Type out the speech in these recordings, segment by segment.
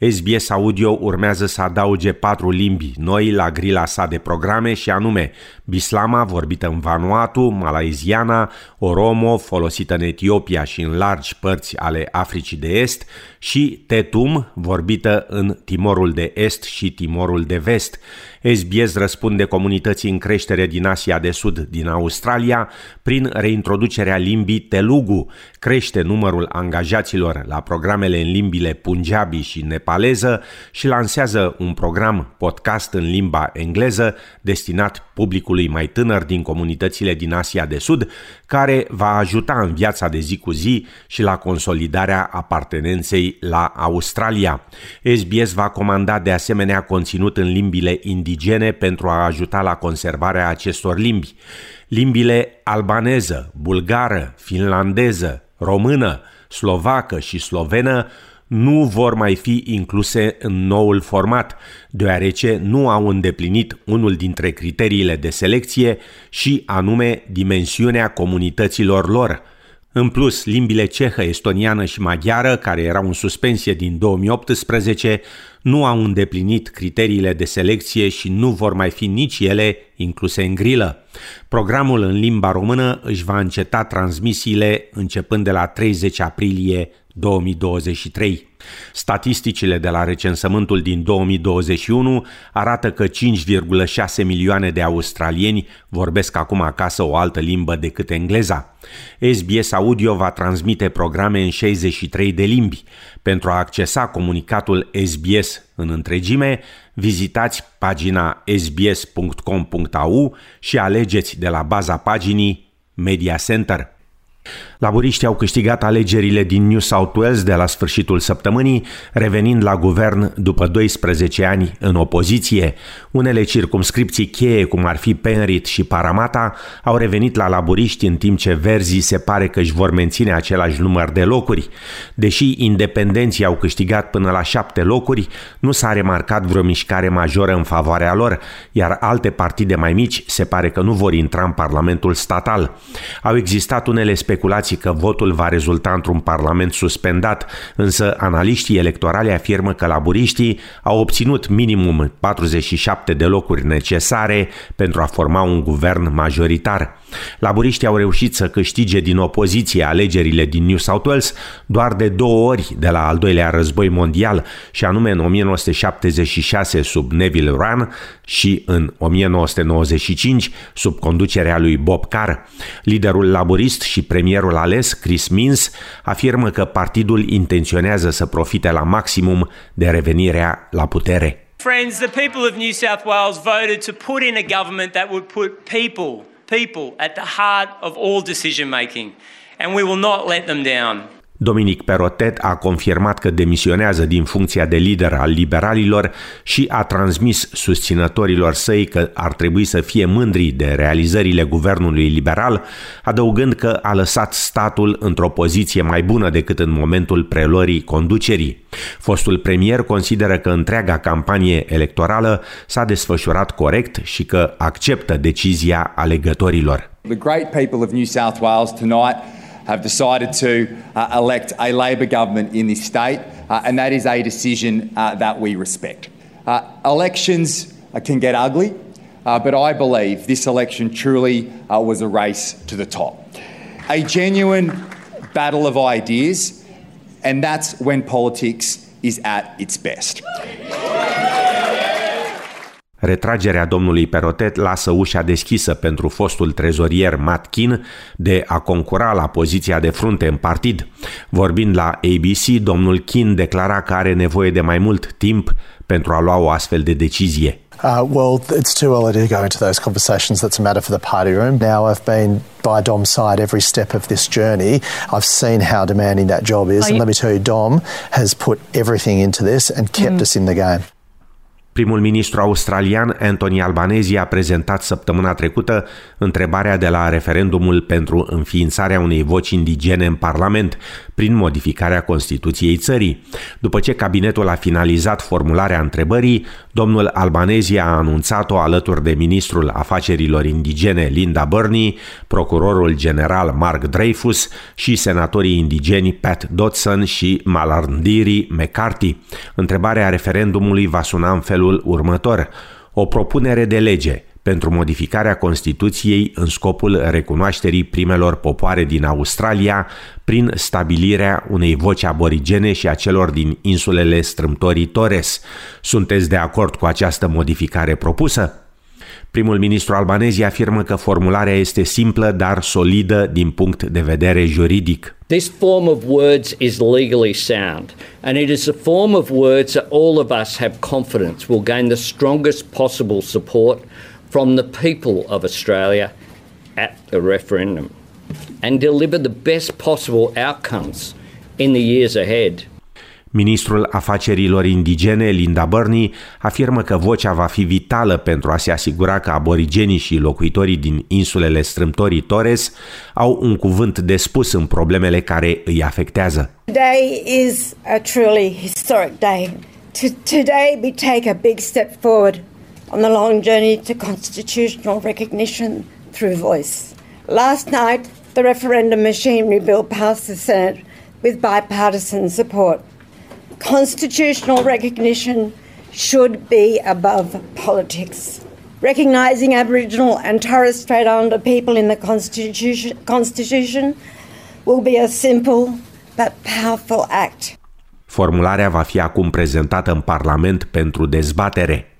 SBS Audio urmează să adauge patru limbi noi la grila sa de programe și anume Bislama, vorbită în Vanuatu, Malaiziana, Oromo, folosită în Etiopia și în largi părți ale Africii de Est și Tetum, vorbită în Timorul de Est și Timorul de Vest. SBS răspunde comunității în creștere din Asia de Sud din Australia prin reintroducerea limbii Telugu. Crește numărul angajaților la programele în limbile Punjabi și nepaleză și lansează un program podcast în limba engleză destinat publicului mai tânăr din comunitățile din Asia de Sud, care va ajuta în viața de zi cu zi și la consolidarea apartenenței la Australia. SBS va comanda de asemenea conținut în limbile indigene pentru a ajuta la conservarea acestor limbi. Limbile albaneză, bulgară, finlandeză, română, slovacă și slovenă nu vor mai fi incluse în noul format, deoarece nu au îndeplinit unul dintre criteriile de selecție și anume dimensiunea comunităților lor. În plus, limbile cehă, estoniană și maghiară, care erau în suspensie din 2018, nu au îndeplinit criteriile de selecție și nu vor mai fi nici ele incluse în grilă. Programul în limba română își va înceta transmisiile începând de la 30 aprilie 2023. Statisticile de la recensământul din 2021 arată că 5,6 milioane de australieni vorbesc acum acasă o altă limbă decât engleza. SBS Audio va transmite programe în 63 de limbi. Pentru a accesa comunicatul SBS în întregime, vizitați pagina sbs.com.au și alegeți de la baza paginii Media Center. Laburiștii au câștigat alegerile din New South Wales de la sfârșitul săptămânii, revenind la guvern după 12 ani în opoziție. Unele circumscripții cheie, cum ar fi Penrith și Paramata, au revenit la laburiști în timp ce verzii se pare că își vor menține același număr de locuri. Deși independenții au câștigat până la șapte locuri, nu s-a remarcat vreo mișcare majoră în favoarea lor, iar alte partide mai mici se pare că nu vor intra în Parlamentul statal. Au existat unele speculații informații că votul va rezulta într-un parlament suspendat, însă analiștii electorali afirmă că laburiștii au obținut minimum 47 de locuri necesare pentru a forma un guvern majoritar. Laburiștii au reușit să câștige din opoziție alegerile din New South Wales doar de două ori de la al doilea război mondial, și anume în 1976 sub Neville Run și în 1995 sub conducerea lui Bob Carr. Liderul laborist și premierul ales, Chris Minns, afirmă că partidul intenționează să profite la maximum de revenirea la putere. Friends, the people of New South Wales voted to put in a government that would put people, people at the heart of all decision making, and we will not let them down. Dominic Perotet a confirmat că demisionează din funcția de lider al liberalilor și a transmis susținătorilor săi că ar trebui să fie mândri de realizările guvernului liberal, adăugând că a lăsat statul într-o poziție mai bună decât în momentul preluării conducerii. Fostul premier consideră că întreaga campanie electorală s-a desfășurat corect și că acceptă decizia alegătorilor. The great people of New South Wales tonight have decided to uh, elect a Labor government in this state, uh, and that is a decision uh, that we respect. Uh, elections uh, can get ugly, uh, but I believe this election truly was a race to the top. A genuine battle of ideas, and that's when politics is at its best. Retragerea domnului Perotet lasă ușa deschisă pentru fostul trezorier Matt Kin de a concura la poziția de frunte în partid. Vorbind la ABC, domnul Kin declara că are nevoie de mai mult timp pentru a lua o astfel de decizie. Uh, well, it's too early to go into those conversations. That's a matter for the party room. Now, I've been by Dom's side every step of this journey. I've seen how demanding that job is. and let me tell you, Dom has put everything into this and kept mm. us in the game. Primul ministru australian Anthony Albanese a prezentat săptămâna trecută întrebarea de la referendumul pentru înființarea unei voci indigene în Parlament prin modificarea Constituției țării. După ce cabinetul a finalizat formularea întrebării, domnul Albanese a anunțat-o alături de ministrul afacerilor indigene Linda Burney, procurorul general Mark Dreyfus și senatorii indigeni Pat Dodson și Malarndiri McCarthy. Întrebarea referendumului va suna în felul felul următor. O propunere de lege pentru modificarea Constituției în scopul recunoașterii primelor popoare din Australia prin stabilirea unei voci aborigene și a celor din insulele strâmtorii Torres. Sunteți de acord cu această modificare propusă? Primul ministru albanez afirmă că formularea este simplă, dar solidă din punct de vedere juridic. This form of words is legally sound, and it is a form of words that all of us have confidence will gain the strongest possible support from the people of Australia at the referendum and deliver the best possible outcomes in the years ahead. Ministrul Afacerilor Indigene, Linda Burney, afirmă că vocea va fi vitală pentru a se asigura că aborigenii și locuitorii din insulele strâmtorii Torres au un cuvânt de spus în problemele care îi afectează. Today is a truly historic day. Today we take a big step forward on the long journey to constitutional recognition through voice. Last night, the referendum machinery bill passed the Senate with bipartisan support. Constitutional recognition should be above politics. Recognising Aboriginal and Torres Strait Islander people in the Constitution, Constitution will be a simple but powerful act. Formularea va fi acum prezentată în Parlament pentru dezbatere.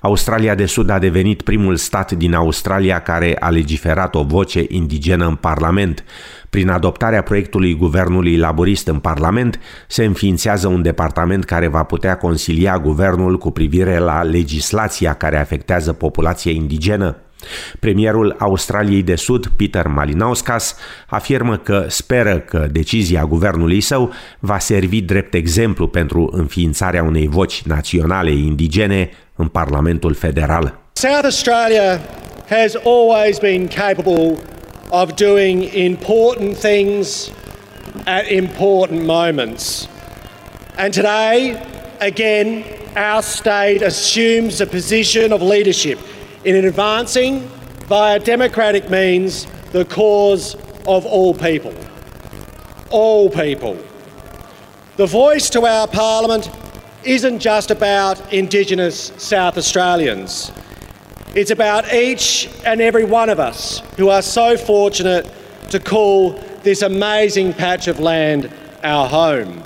Australia de Sud a devenit primul stat din Australia care a legiferat o voce indigenă în Parlament. Prin adoptarea proiectului guvernului laborist în Parlament, se înființează un departament care va putea consilia guvernul cu privire la legislația care afectează populația indigenă. Premierul Australiei de Sud, Peter Malinauskas, afirmă că speră că decizia guvernului său va servi drept exemplu pentru înființarea unei voci naționale indigene în Parlamentul Federal. South Australia has always been capable of doing important things at important moments. And today, again, our state assumes a position of leadership in advancing, via democratic means, the cause of all people. All people. The voice to our Parliament isn't just about Indigenous South Australians. It's about each and every one of us who are so fortunate to call this amazing patch of land our home.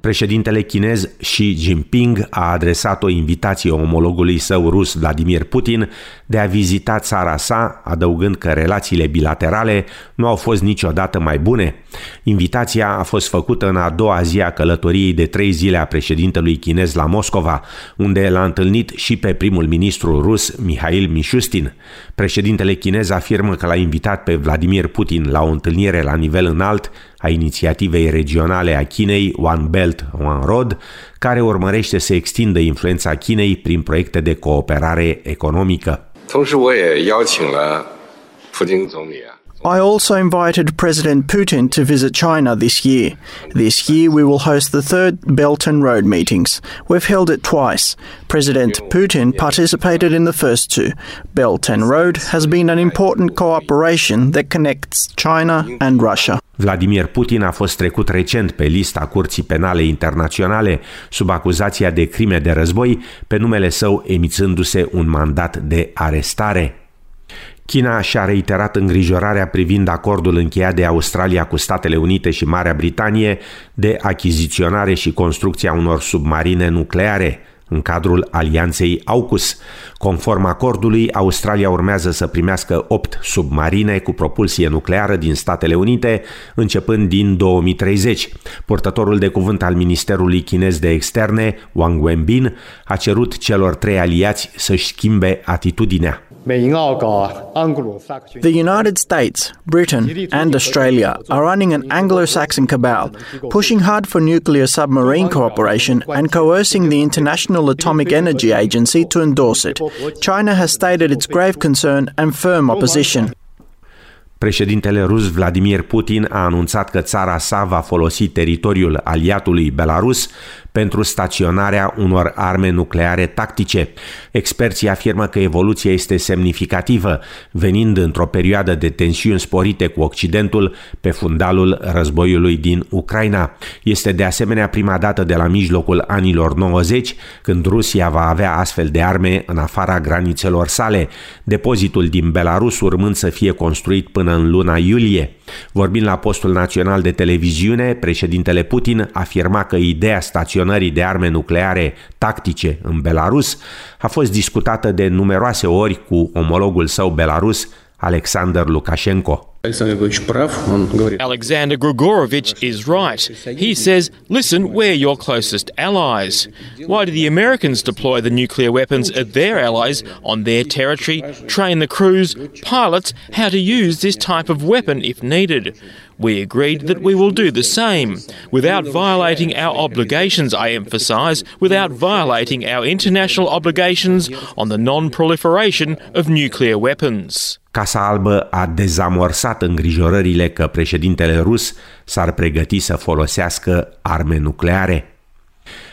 Președintele chinez Xi Jinping a adresat o invitație omologului său rus Vladimir Putin de a vizita țara sa, adăugând că relațiile bilaterale nu au fost niciodată mai bune. Invitația a fost făcută în a doua zi a călătoriei de trei zile a președintelui chinez la Moscova, unde l-a întâlnit și pe primul ministru rus Mihail Mishustin. Președintele chinez afirmă că l-a invitat pe Vladimir Putin la o întâlnire la nivel înalt a inițiativei regionale a Chinei One Belt, One Road, care urmărește să extindă influența Chinei prin proiecte de cooperare economică. I also invited President Putin to visit China this year. This year, we will host the third Belt and Road meetings. We've held it twice. President Putin participated in the first two. Belt and Road has been an important cooperation that connects China and Russia. Vladimir Putin a fost trecut recent pe lista Curții Penale Internaționale sub acuzația de crime de război, pe numele său emițându-se un mandat de arestare. China și-a reiterat îngrijorarea privind acordul încheiat de Australia cu Statele Unite și Marea Britanie de achiziționare și construcția unor submarine nucleare în cadrul alianței AUKUS. Conform acordului, Australia urmează să primească 8 submarine cu propulsie nucleară din Statele Unite, începând din 2030. Purtătorul de cuvânt al Ministerului Chinez de Externe, Wang Wenbin, a cerut celor trei aliați să-și schimbe atitudinea. The United States, Britain, and Australia are running an Anglo Saxon cabal, pushing hard for nuclear submarine cooperation and coercing the International Atomic Energy Agency to endorse it. China has stated its grave concern and firm opposition. Președintele rus Vladimir Putin a anunțat că țara sa va folosi teritoriul aliatului Belarus pentru staționarea unor arme nucleare tactice. Experții afirmă că evoluția este semnificativă, venind într-o perioadă de tensiuni sporite cu Occidentul pe fundalul războiului din Ucraina. Este de asemenea prima dată de la mijlocul anilor 90 când Rusia va avea astfel de arme în afara granițelor sale, depozitul din Belarus urmând să fie construit până în luna iulie. Vorbind la postul național de televiziune, președintele Putin afirma că ideea staționării de arme nucleare tactice în Belarus a fost discutată de numeroase ori cu omologul său belarus, Alexander Lukashenko. Alexander Grigorovich is right. He says, listen, we're your closest allies. Why do the Americans deploy the nuclear weapons at their allies on their territory, train the crews, pilots how to use this type of weapon if needed? We agreed that we will do the same, without violating our obligations, I emphasise, without violating our international obligations on the non proliferation of nuclear weapons. Casa Albă a dezamorsat îngrijorările că președintele rus s-ar pregăti să folosească arme nucleare.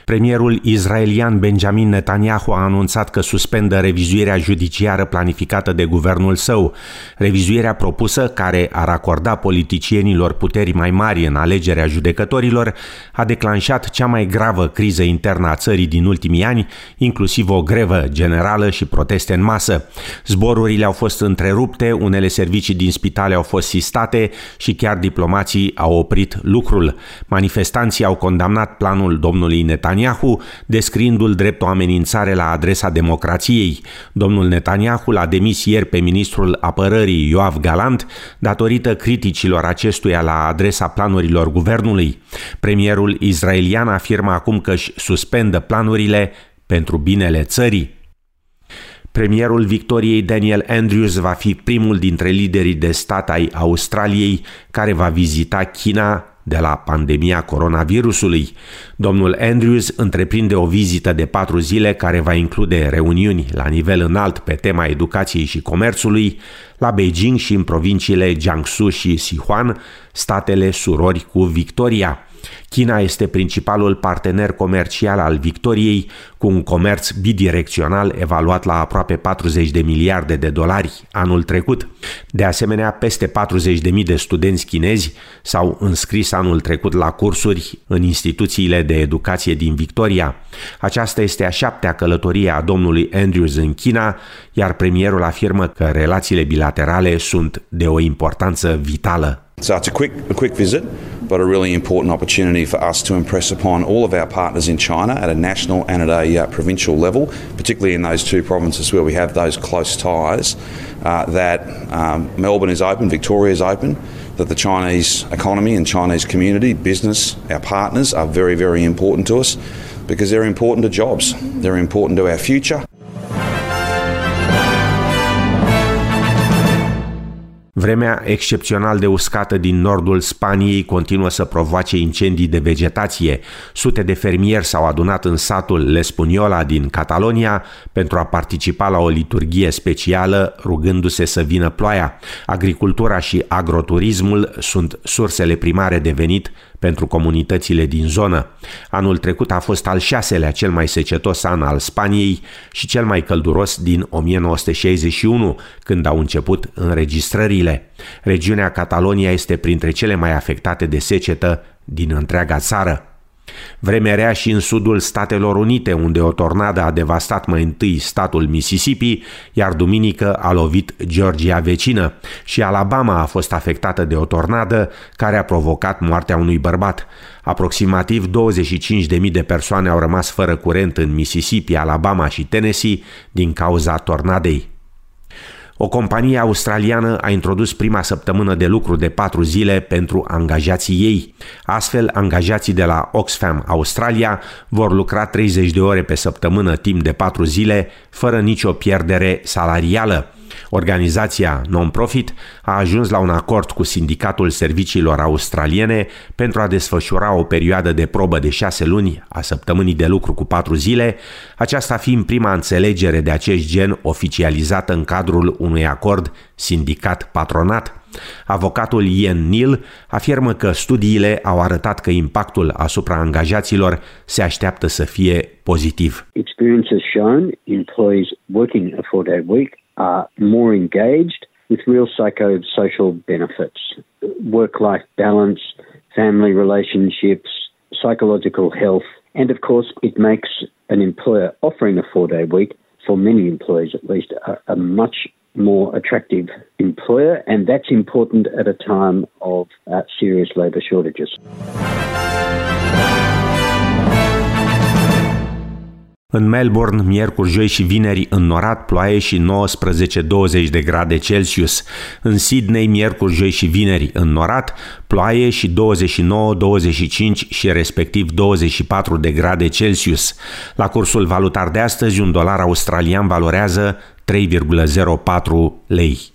Premierul israelian Benjamin Netanyahu a anunțat că suspendă revizuirea judiciară planificată de guvernul său. Revizuirea propusă, care ar acorda politicienilor puteri mai mari în alegerea judecătorilor, a declanșat cea mai gravă criză internă a țării din ultimii ani, inclusiv o grevă generală și proteste în masă. Zborurile au fost întrerupte, unele servicii din spitale au fost sistate și chiar diplomații au oprit lucrul. Manifestanții au condamnat planul domnului Netanyahu Netanyahu, descriindu-l drept o amenințare la adresa democrației. Domnul Netanyahu l-a demis ieri pe ministrul apărării Ioav Galant datorită criticilor acestuia la adresa planurilor guvernului. Premierul israelian afirmă acum că își suspendă planurile pentru binele țării. Premierul Victoriei Daniel Andrews va fi primul dintre liderii de stat ai Australiei care va vizita China de la pandemia coronavirusului. Domnul Andrews întreprinde o vizită de patru zile care va include reuniuni la nivel înalt pe tema educației și comerțului la Beijing și în provinciile Jiangsu și Sichuan, statele surori cu Victoria. China este principalul partener comercial al Victoriei, cu un comerț bidirecțional evaluat la aproape 40 de miliarde de dolari anul trecut. De asemenea, peste 40.000 de studenți chinezi s-au înscris anul trecut la cursuri în instituțiile de educație din Victoria. Aceasta este a șaptea călătorie a domnului Andrews în China, iar premierul afirmă că relațiile bilaterale sunt de o importanță vitală. So it's a quick, a quick visit, but a really important opportunity for us to impress upon all of our partners in China at a national and at a uh, provincial level, particularly in those two provinces where we have those close ties, uh, that um, Melbourne is open, Victoria is open, that the Chinese economy and Chinese community, business, our partners are very, very important to us because they're important to jobs, they're important to our future. Vremea excepțional de uscată din nordul Spaniei continuă să provoace incendii de vegetație. Sute de fermieri s-au adunat în satul L'Espuniola din Catalonia pentru a participa la o liturghie specială rugându-se să vină ploaia. Agricultura și agroturismul sunt sursele primare de venit pentru comunitățile din zonă. Anul trecut a fost al șaselea cel mai secetos an al Spaniei și cel mai călduros din 1961, când au început înregistrările. Regiunea Catalonia este printre cele mai afectate de secetă din întreaga țară. Vreme rea și în sudul Statelor Unite, unde o tornadă a devastat mai întâi statul Mississippi, iar duminică a lovit Georgia vecină și Alabama a fost afectată de o tornadă care a provocat moartea unui bărbat. Aproximativ 25.000 de persoane au rămas fără curent în Mississippi, Alabama și Tennessee din cauza tornadei. O companie australiană a introdus prima săptămână de lucru de patru zile pentru angajații ei. Astfel, angajații de la Oxfam Australia vor lucra 30 de ore pe săptămână timp de patru zile, fără nicio pierdere salarială. Organizația non-profit a ajuns la un acord cu Sindicatul Serviciilor Australiene pentru a desfășura o perioadă de probă de șase luni a săptămânii de lucru cu patru zile, aceasta fiind prima înțelegere de acest gen oficializată în cadrul unui acord sindicat-patronat. Avocatul Ian Neal afirmă că studiile au arătat că impactul asupra angajaților se așteaptă să fie pozitiv. Experience has shown employees working a four-day week are more engaged with real psychosocial benefits, work-life balance, family relationships, psychological health, and of course it makes an employer offering a four-day week for many employees at least a, a much more attractive employer, and that's important at a time of uh, serious labour shortages. În Melbourne, miercuri, joi și vineri, înnorat, ploaie și 19-20 de grade Celsius. În Sydney, miercuri, joi și vineri, înnorat, ploaie și 29-25 și respectiv 24 de grade Celsius. La cursul valutar de astăzi, un dolar australian valorează 3,04 lei.